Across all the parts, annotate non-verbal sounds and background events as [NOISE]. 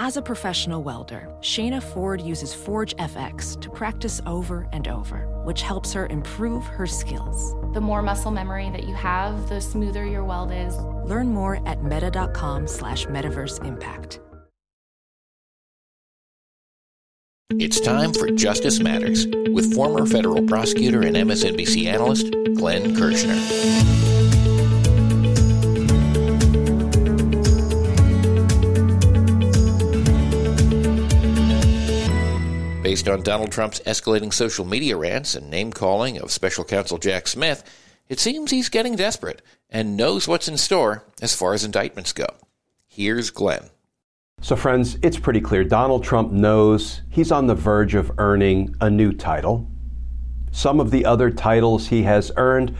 As a professional welder, Shayna Ford uses Forge FX to practice over and over, which helps her improve her skills. The more muscle memory that you have, the smoother your weld is. Learn more at meta.com slash metaverse impact. It's time for Justice Matters with former federal prosecutor and MSNBC analyst Glenn Kirschner. Based on Donald Trump's escalating social media rants and name calling of special counsel Jack Smith, it seems he's getting desperate and knows what's in store as far as indictments go. Here's Glenn. So, friends, it's pretty clear Donald Trump knows he's on the verge of earning a new title. Some of the other titles he has earned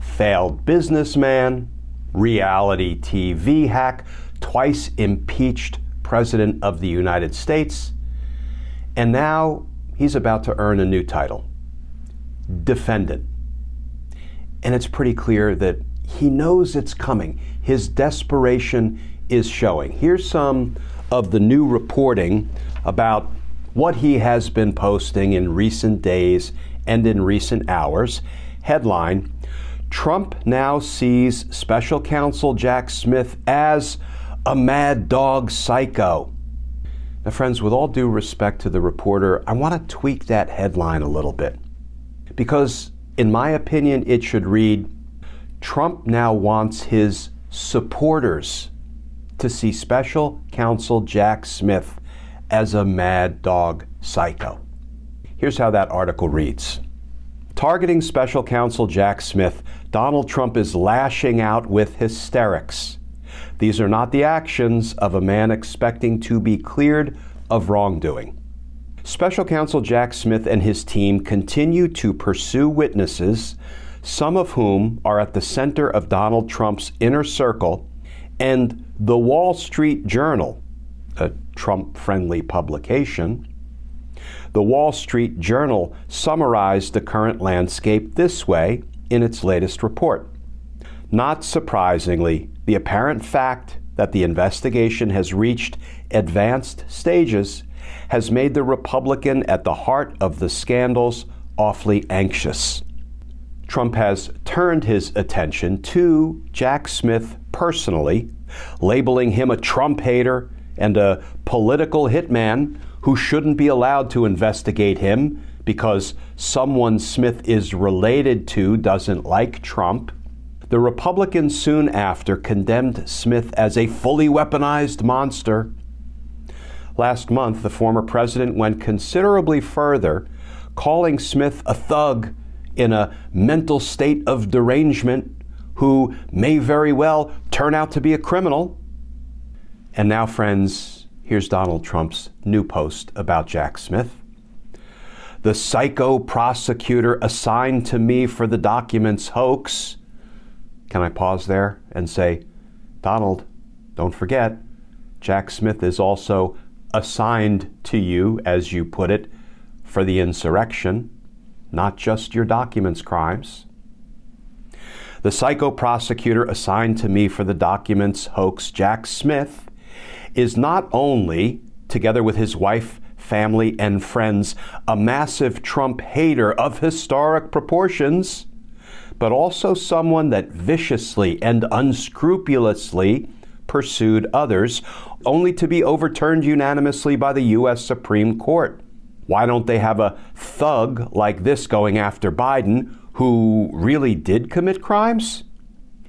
failed businessman, reality TV hack, twice impeached President of the United States, and now he's about to earn a new title defendant. And it's pretty clear that he knows it's coming. His desperation is showing. Here's some of the new reporting about what he has been posting in recent days and in recent hours. Headline Trump now sees special counsel Jack Smith as a mad dog psycho. Now, friends, with all due respect to the reporter, I want to tweak that headline a little bit. Because, in my opinion, it should read Trump now wants his supporters to see special counsel Jack Smith as a mad dog psycho. Here's how that article reads Targeting special counsel Jack Smith, Donald Trump is lashing out with hysterics. These are not the actions of a man expecting to be cleared of wrongdoing. Special counsel Jack Smith and his team continue to pursue witnesses, some of whom are at the center of Donald Trump's inner circle, and the Wall Street Journal, a Trump friendly publication. The Wall Street Journal summarized the current landscape this way in its latest report. Not surprisingly, the apparent fact that the investigation has reached advanced stages has made the Republican at the heart of the scandals awfully anxious. Trump has turned his attention to Jack Smith personally, labeling him a Trump hater and a political hitman who shouldn't be allowed to investigate him because someone Smith is related to doesn't like Trump. The Republicans soon after condemned Smith as a fully weaponized monster. Last month, the former president went considerably further, calling Smith a thug in a mental state of derangement who may very well turn out to be a criminal. And now, friends, here's Donald Trump's new post about Jack Smith. The psycho prosecutor assigned to me for the documents hoax can I pause there and say, Donald, don't forget, Jack Smith is also assigned to you, as you put it, for the insurrection, not just your documents crimes. The psycho prosecutor assigned to me for the documents hoax, Jack Smith, is not only, together with his wife, family, and friends, a massive Trump hater of historic proportions but also someone that viciously and unscrupulously pursued others, only to be overturned unanimously by the U.S. Supreme Court. Why don't they have a thug like this going after Biden who really did commit crimes?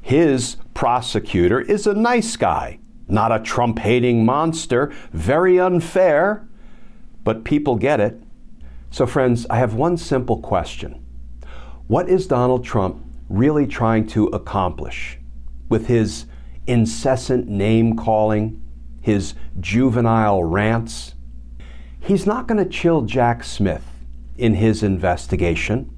His prosecutor is a nice guy, not a Trump hating monster, very unfair, but people get it. So, friends, I have one simple question what is Donald Trump really trying to accomplish with his incessant name calling, his juvenile rants? He's not going to chill Jack Smith in his investigation.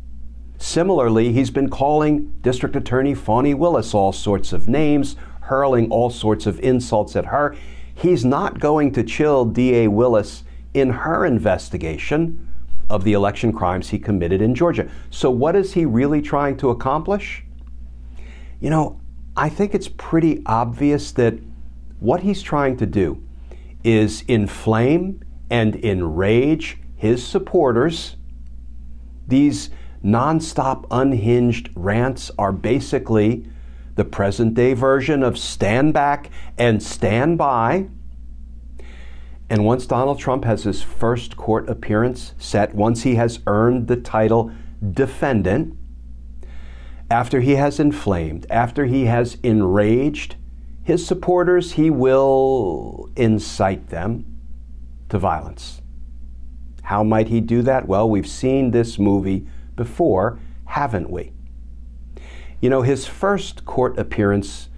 Similarly, he's been calling District Attorney Fani Willis all sorts of names, hurling all sorts of insults at her. He's not going to chill DA Willis in her investigation of the election crimes he committed in Georgia. So, what is he really trying to accomplish? You know, I think it's pretty obvious that what he's trying to do is inflame and enrage his supporters. These nonstop unhinged rants are basically the present day version of stand back and stand by. And once Donald Trump has his first court appearance set, once he has earned the title defendant, after he has inflamed, after he has enraged his supporters, he will incite them to violence. How might he do that? Well, we've seen this movie before, haven't we? You know, his first court appearance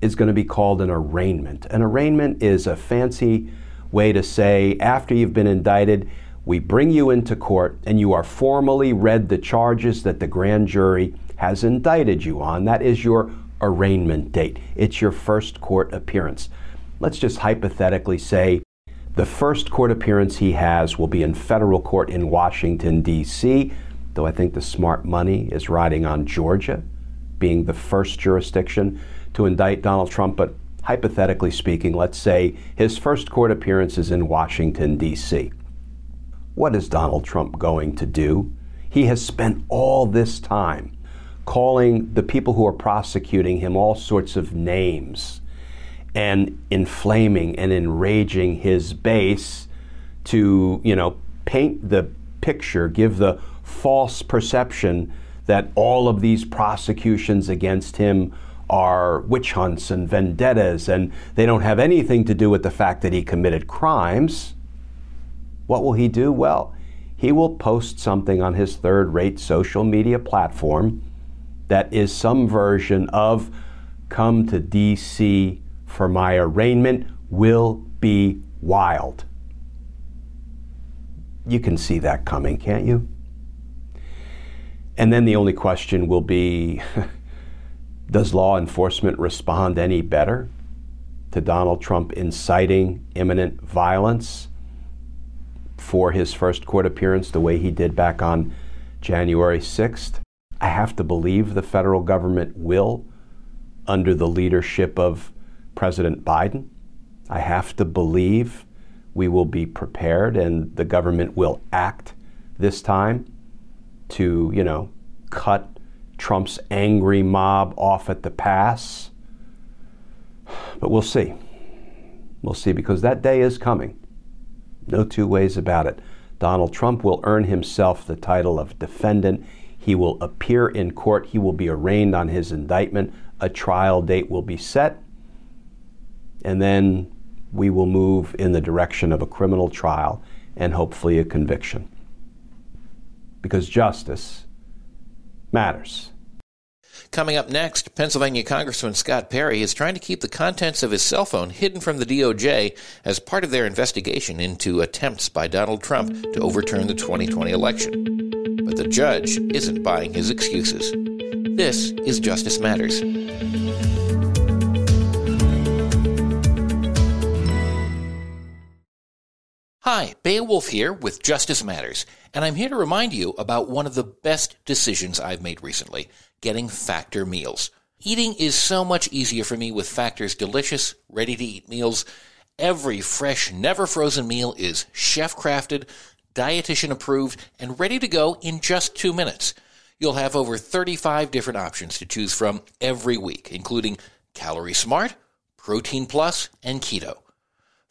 is going to be called an arraignment. An arraignment is a fancy way to say after you've been indicted, we bring you into court and you are formally read the charges that the grand jury has indicted you on. That is your arraignment date. It's your first court appearance. Let's just hypothetically say the first court appearance he has will be in federal court in Washington, D.C., though I think the smart money is riding on Georgia being the first jurisdiction to indict Donald Trump. But hypothetically speaking, let's say his first court appearance is in Washington, D.C. What is Donald Trump going to do? He has spent all this time calling the people who are prosecuting him all sorts of names and inflaming and enraging his base to, you know, paint the picture, give the false perception that all of these prosecutions against him are witch hunts and vendettas and they don't have anything to do with the fact that he committed crimes. What will he do? Well, he will post something on his third rate social media platform that is some version of come to DC for my arraignment will be wild. You can see that coming, can't you? And then the only question will be [LAUGHS] Does law enforcement respond any better to Donald Trump inciting imminent violence for his first court appearance the way he did back on January 6th? I have to believe the federal government will, under the leadership of President Biden. I have to believe we will be prepared and the government will act this time to, you know, cut Trump's angry mob off at the pass. But we'll see. We'll see because that day is coming. No two ways about it. Donald Trump will earn himself the title of defendant. He will appear in court. He will be arraigned on his indictment. A trial date will be set. And then we will move in the direction of a criminal trial and hopefully a conviction. Because justice matters. Coming up next, Pennsylvania Congressman Scott Perry is trying to keep the contents of his cell phone hidden from the DOJ as part of their investigation into attempts by Donald Trump to overturn the 2020 election. But the judge isn't buying his excuses. This is Justice Matters. Hi, Beowulf here with Justice Matters, and I'm here to remind you about one of the best decisions I've made recently getting Factor meals. Eating is so much easier for me with Factor's delicious, ready to eat meals. Every fresh, never frozen meal is chef crafted, dietitian approved, and ready to go in just two minutes. You'll have over 35 different options to choose from every week, including Calorie Smart, Protein Plus, and Keto.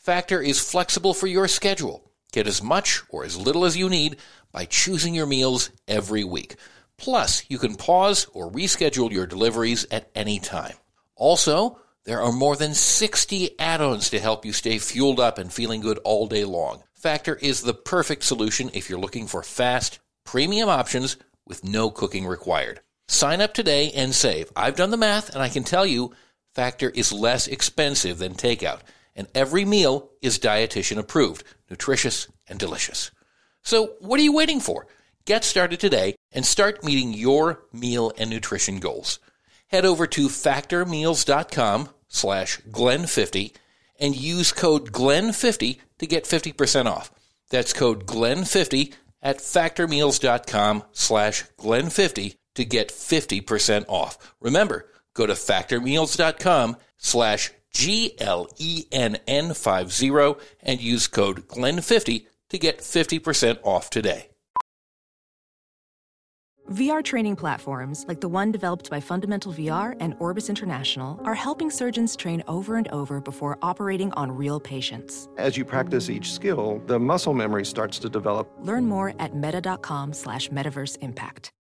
Factor is flexible for your schedule. Get as much or as little as you need by choosing your meals every week. Plus, you can pause or reschedule your deliveries at any time. Also, there are more than 60 add-ons to help you stay fueled up and feeling good all day long. Factor is the perfect solution if you're looking for fast, premium options with no cooking required. Sign up today and save. I've done the math and I can tell you Factor is less expensive than takeout, and every meal is dietitian approved, nutritious and delicious. So, what are you waiting for? Get started today and start meeting your meal and nutrition goals. Head over to factormeals.com slash glenn50 and use code GLENN50 to get 50% off. That's code GLENN50 at factormeals.com slash GLENN50 to get 50% off. Remember, go to factormeals.com slash G L E N N 50, and use code GLENN50 to get 50% off today. VR training platforms, like the one developed by Fundamental VR and Orbis International, are helping surgeons train over and over before operating on real patients. As you practice each skill, the muscle memory starts to develop. Learn more at meta.com slash metaverse impact.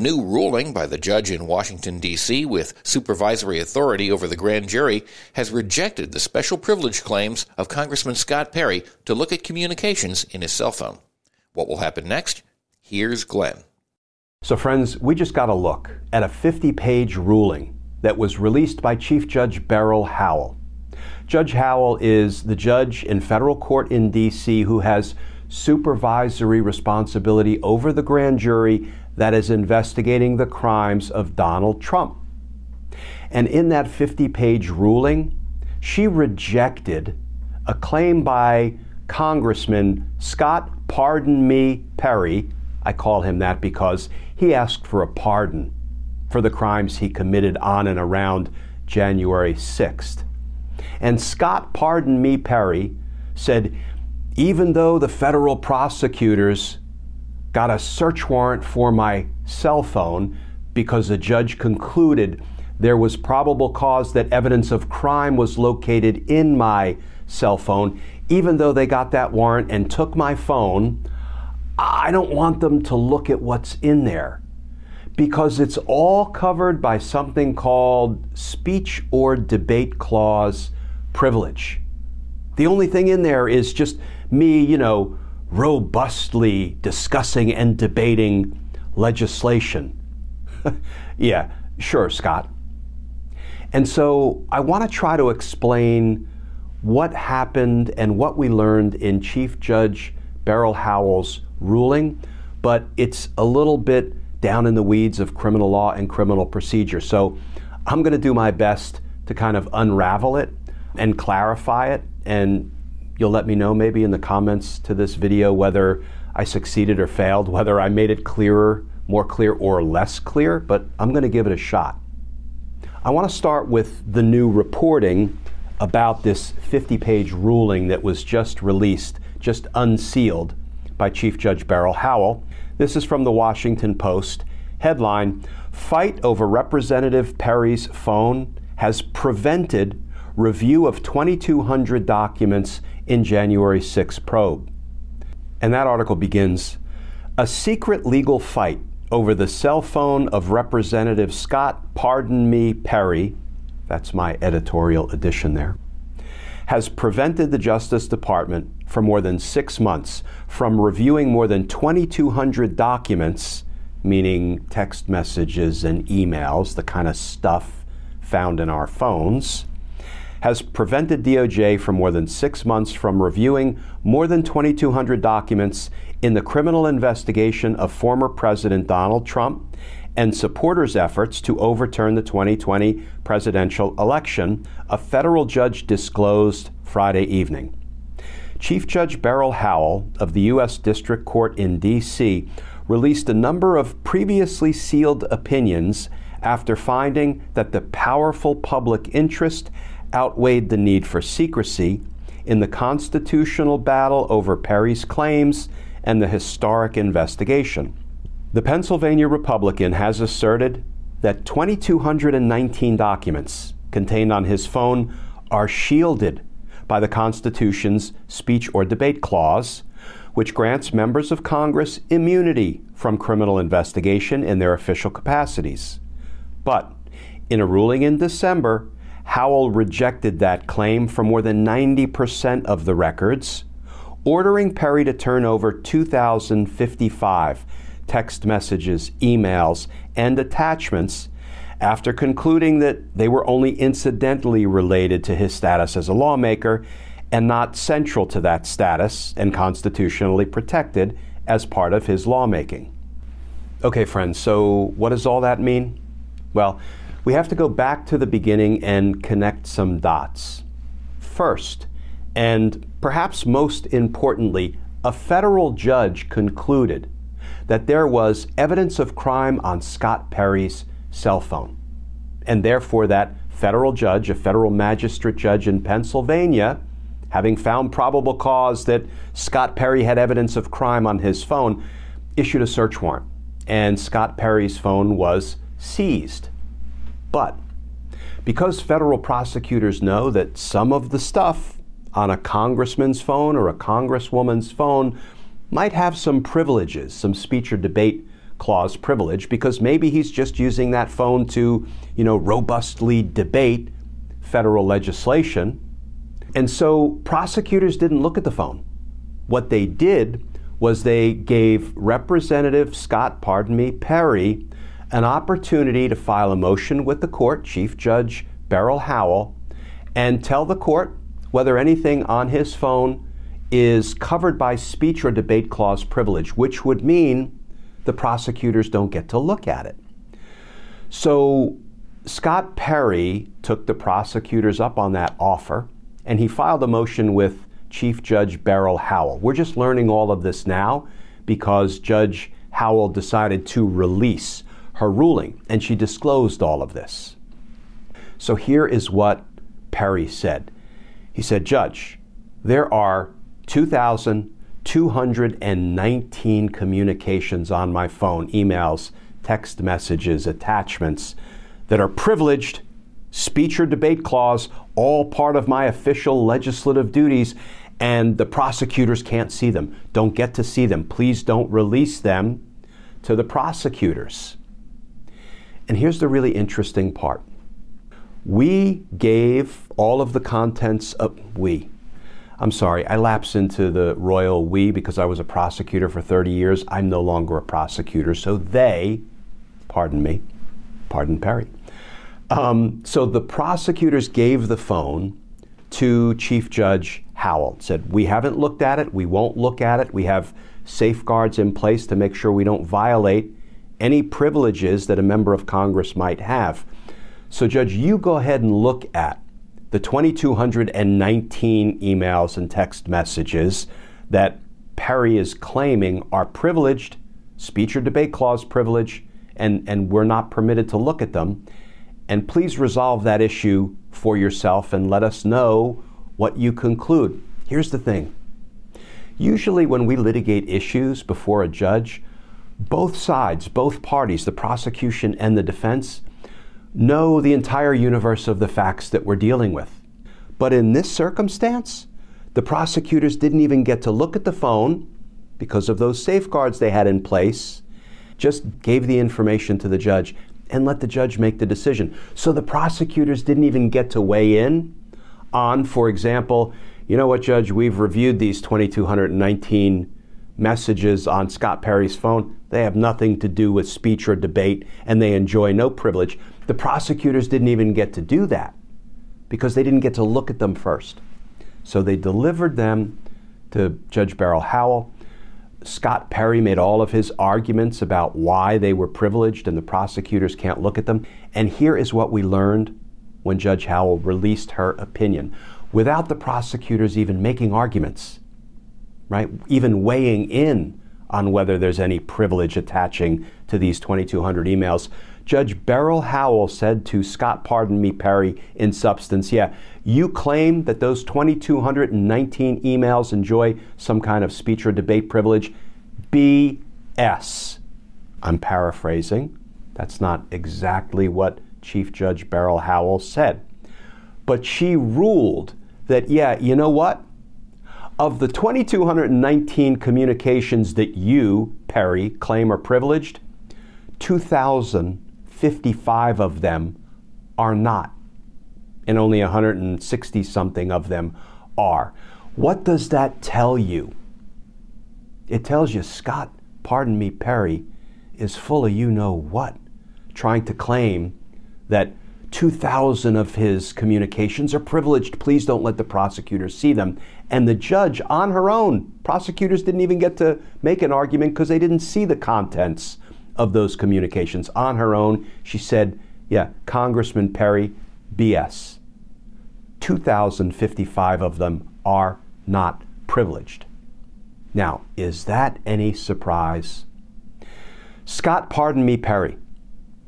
New ruling by the judge in Washington, D.C., with supervisory authority over the grand jury, has rejected the special privilege claims of Congressman Scott Perry to look at communications in his cell phone. What will happen next? Here's Glenn. So, friends, we just got a look at a 50 page ruling that was released by Chief Judge Beryl Howell. Judge Howell is the judge in federal court in D.C. who has supervisory responsibility over the grand jury that is investigating the crimes of Donald Trump. And in that 50 page ruling, she rejected a claim by Congressman Scott Pardon Me Perry. I call him that because he asked for a pardon for the crimes he committed on and around January 6th. And Scott Pardon Me Perry said, even though the federal prosecutors got a search warrant for my cell phone because the judge concluded there was probable cause that evidence of crime was located in my cell phone. Even though they got that warrant and took my phone, I don't want them to look at what's in there because it's all covered by something called speech or debate clause privilege. The only thing in there is just me, you know, robustly discussing and debating legislation. [LAUGHS] yeah, sure, Scott. And so I want to try to explain what happened and what we learned in Chief Judge Beryl Howell's ruling, but it's a little bit down in the weeds of criminal law and criminal procedure. So I'm going to do my best to kind of unravel it and clarify it and You'll let me know maybe in the comments to this video whether I succeeded or failed, whether I made it clearer, more clear, or less clear, but I'm going to give it a shot. I want to start with the new reporting about this 50 page ruling that was just released, just unsealed by Chief Judge Beryl Howell. This is from the Washington Post. Headline Fight over Representative Perry's phone has prevented review of 2,200 documents in January 6 probe. And that article begins A secret legal fight over the cell phone of Representative Scott Pardon Me Perry, that's my editorial addition there, has prevented the Justice Department for more than six months from reviewing more than 2,200 documents, meaning text messages and emails, the kind of stuff found in our phones has prevented DOJ for more than six months from reviewing more than 2,200 documents in the criminal investigation of former President Donald Trump and supporters' efforts to overturn the 2020 presidential election, a federal judge disclosed Friday evening. Chief Judge Beryl Howell of the U.S. District Court in D.C. released a number of previously sealed opinions after finding that the powerful public interest outweighed the need for secrecy in the constitutional battle over Perry's claims and the historic investigation. The Pennsylvania Republican has asserted that 2,219 documents contained on his phone are shielded by the Constitution's speech or debate clause, which grants members of Congress immunity from criminal investigation in their official capacities. But in a ruling in December, Howell rejected that claim for more than 90% of the records, ordering Perry to turn over 2,055 text messages, emails, and attachments after concluding that they were only incidentally related to his status as a lawmaker and not central to that status and constitutionally protected as part of his lawmaking. Okay, friends, so what does all that mean? Well, we have to go back to the beginning and connect some dots. First, and perhaps most importantly, a federal judge concluded that there was evidence of crime on Scott Perry's cell phone. And therefore, that federal judge, a federal magistrate judge in Pennsylvania, having found probable cause that Scott Perry had evidence of crime on his phone, issued a search warrant. And Scott Perry's phone was seized. But because federal prosecutors know that some of the stuff on a congressman's phone or a congresswoman's phone might have some privileges, some speech or debate clause privilege, because maybe he's just using that phone to, you know, robustly debate federal legislation. And so prosecutors didn't look at the phone. What they did was they gave Representative Scott, pardon me, Perry, an opportunity to file a motion with the court, Chief Judge Beryl Howell, and tell the court whether anything on his phone is covered by speech or debate clause privilege, which would mean the prosecutors don't get to look at it. So Scott Perry took the prosecutors up on that offer and he filed a motion with Chief Judge Beryl Howell. We're just learning all of this now because Judge Howell decided to release her ruling and she disclosed all of this. So here is what Perry said. He said, Judge, there are 2,219 communications on my phone, emails, text messages, attachments that are privileged, speech or debate clause, all part of my official legislative duties, and the prosecutors can't see them, don't get to see them. Please don't release them to the prosecutors. And here's the really interesting part. We gave all of the contents of we. I'm sorry, I lapse into the royal we because I was a prosecutor for 30 years. I'm no longer a prosecutor, so they, pardon me, pardon Perry. Um, so the prosecutors gave the phone to Chief Judge Howell. Said, We haven't looked at it, we won't look at it, we have safeguards in place to make sure we don't violate any privileges that a member of Congress might have. So, Judge, you go ahead and look at the 2,219 emails and text messages that Perry is claiming are privileged, speech or debate clause privilege, and, and we're not permitted to look at them. And please resolve that issue for yourself and let us know what you conclude. Here's the thing usually, when we litigate issues before a judge, both sides, both parties, the prosecution and the defense, know the entire universe of the facts that we're dealing with. But in this circumstance, the prosecutors didn't even get to look at the phone because of those safeguards they had in place, just gave the information to the judge and let the judge make the decision. So the prosecutors didn't even get to weigh in on, for example, you know what, Judge, we've reviewed these 2,219 messages on Scott Perry's phone. They have nothing to do with speech or debate, and they enjoy no privilege. The prosecutors didn't even get to do that because they didn't get to look at them first. So they delivered them to Judge Beryl Howell. Scott Perry made all of his arguments about why they were privileged and the prosecutors can't look at them. And here is what we learned when Judge Howell released her opinion without the prosecutors even making arguments, right? Even weighing in on whether there's any privilege attaching to these 2,200 emails. Judge Beryl Howell said to Scott Pardon Me Perry in substance, yeah, you claim that those 2,219 emails enjoy some kind of speech or debate privilege. BS. I'm paraphrasing. That's not exactly what Chief Judge Beryl Howell said. But she ruled that, yeah, you know what? Of the 2,219 communications that you, Perry, claim are privileged, 2,055 of them are not, and only 160 something of them are. What does that tell you? It tells you Scott, pardon me, Perry, is full of you know what, trying to claim that 2,000 of his communications are privileged. Please don't let the prosecutors see them. And the judge, on her own, prosecutors didn't even get to make an argument because they didn't see the contents of those communications on her own. She said, Yeah, Congressman Perry, BS. 2,055 of them are not privileged. Now, is that any surprise? Scott Pardon Me Perry,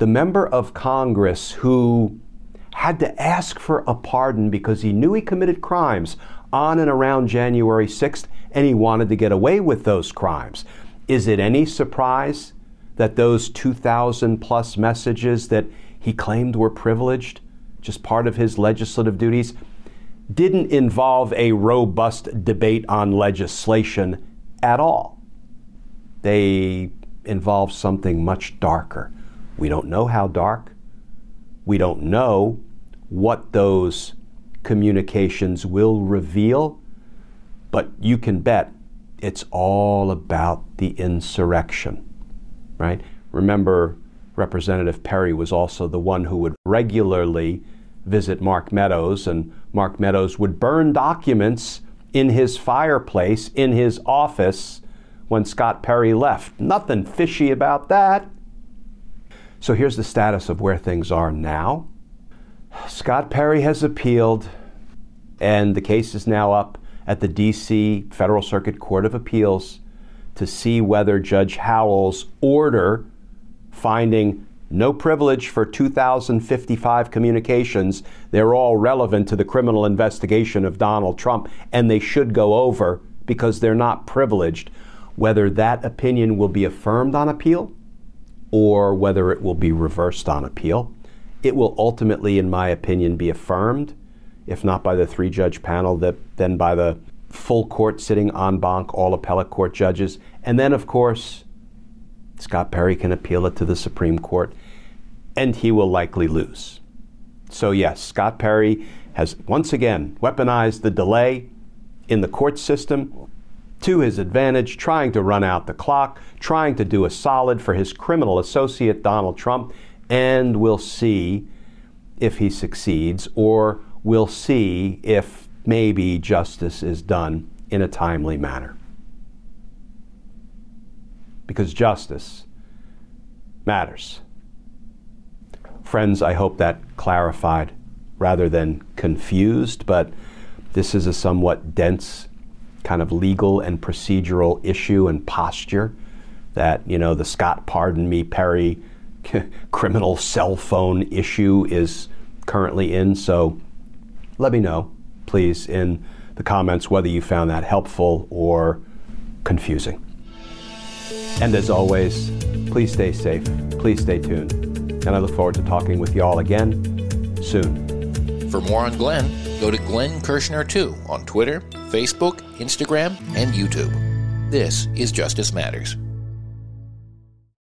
the member of Congress who had to ask for a pardon because he knew he committed crimes on and around January 6th and he wanted to get away with those crimes. Is it any surprise that those 2,000 plus messages that he claimed were privileged, just part of his legislative duties, didn't involve a robust debate on legislation at all? They involved something much darker. We don't know how dark. We don't know what those communications will reveal, but you can bet it's all about the insurrection, right? Remember, Representative Perry was also the one who would regularly visit Mark Meadows, and Mark Meadows would burn documents in his fireplace in his office when Scott Perry left. Nothing fishy about that. So here's the status of where things are now. Scott Perry has appealed, and the case is now up at the D.C. Federal Circuit Court of Appeals to see whether Judge Howell's order finding no privilege for 2,055 communications, they're all relevant to the criminal investigation of Donald Trump, and they should go over because they're not privileged whether that opinion will be affirmed on appeal or whether it will be reversed on appeal. It will ultimately, in my opinion, be affirmed, if not by the three judge panel, that, then by the full court sitting en banc, all appellate court judges. And then, of course, Scott Perry can appeal it to the Supreme Court, and he will likely lose. So, yes, Scott Perry has once again weaponized the delay in the court system to his advantage, trying to run out the clock, trying to do a solid for his criminal associate, Donald Trump, and we'll see if he succeeds, or we'll see if maybe justice is done in a timely manner. Because justice matters. Friends, I hope that clarified rather than confused, but this is a somewhat dense kind of legal and procedural issue and posture that, you know, the Scott Pardon Me Perry [LAUGHS] criminal cell phone issue is currently in. So let me know, please, in the comments whether you found that helpful or confusing. And as always, please stay safe, please stay tuned, and I look forward to talking with y'all again soon. For more on Glenn, go to Glenn Kirschner 2 on Twitter, Facebook, Instagram, and YouTube. This is Justice Matters.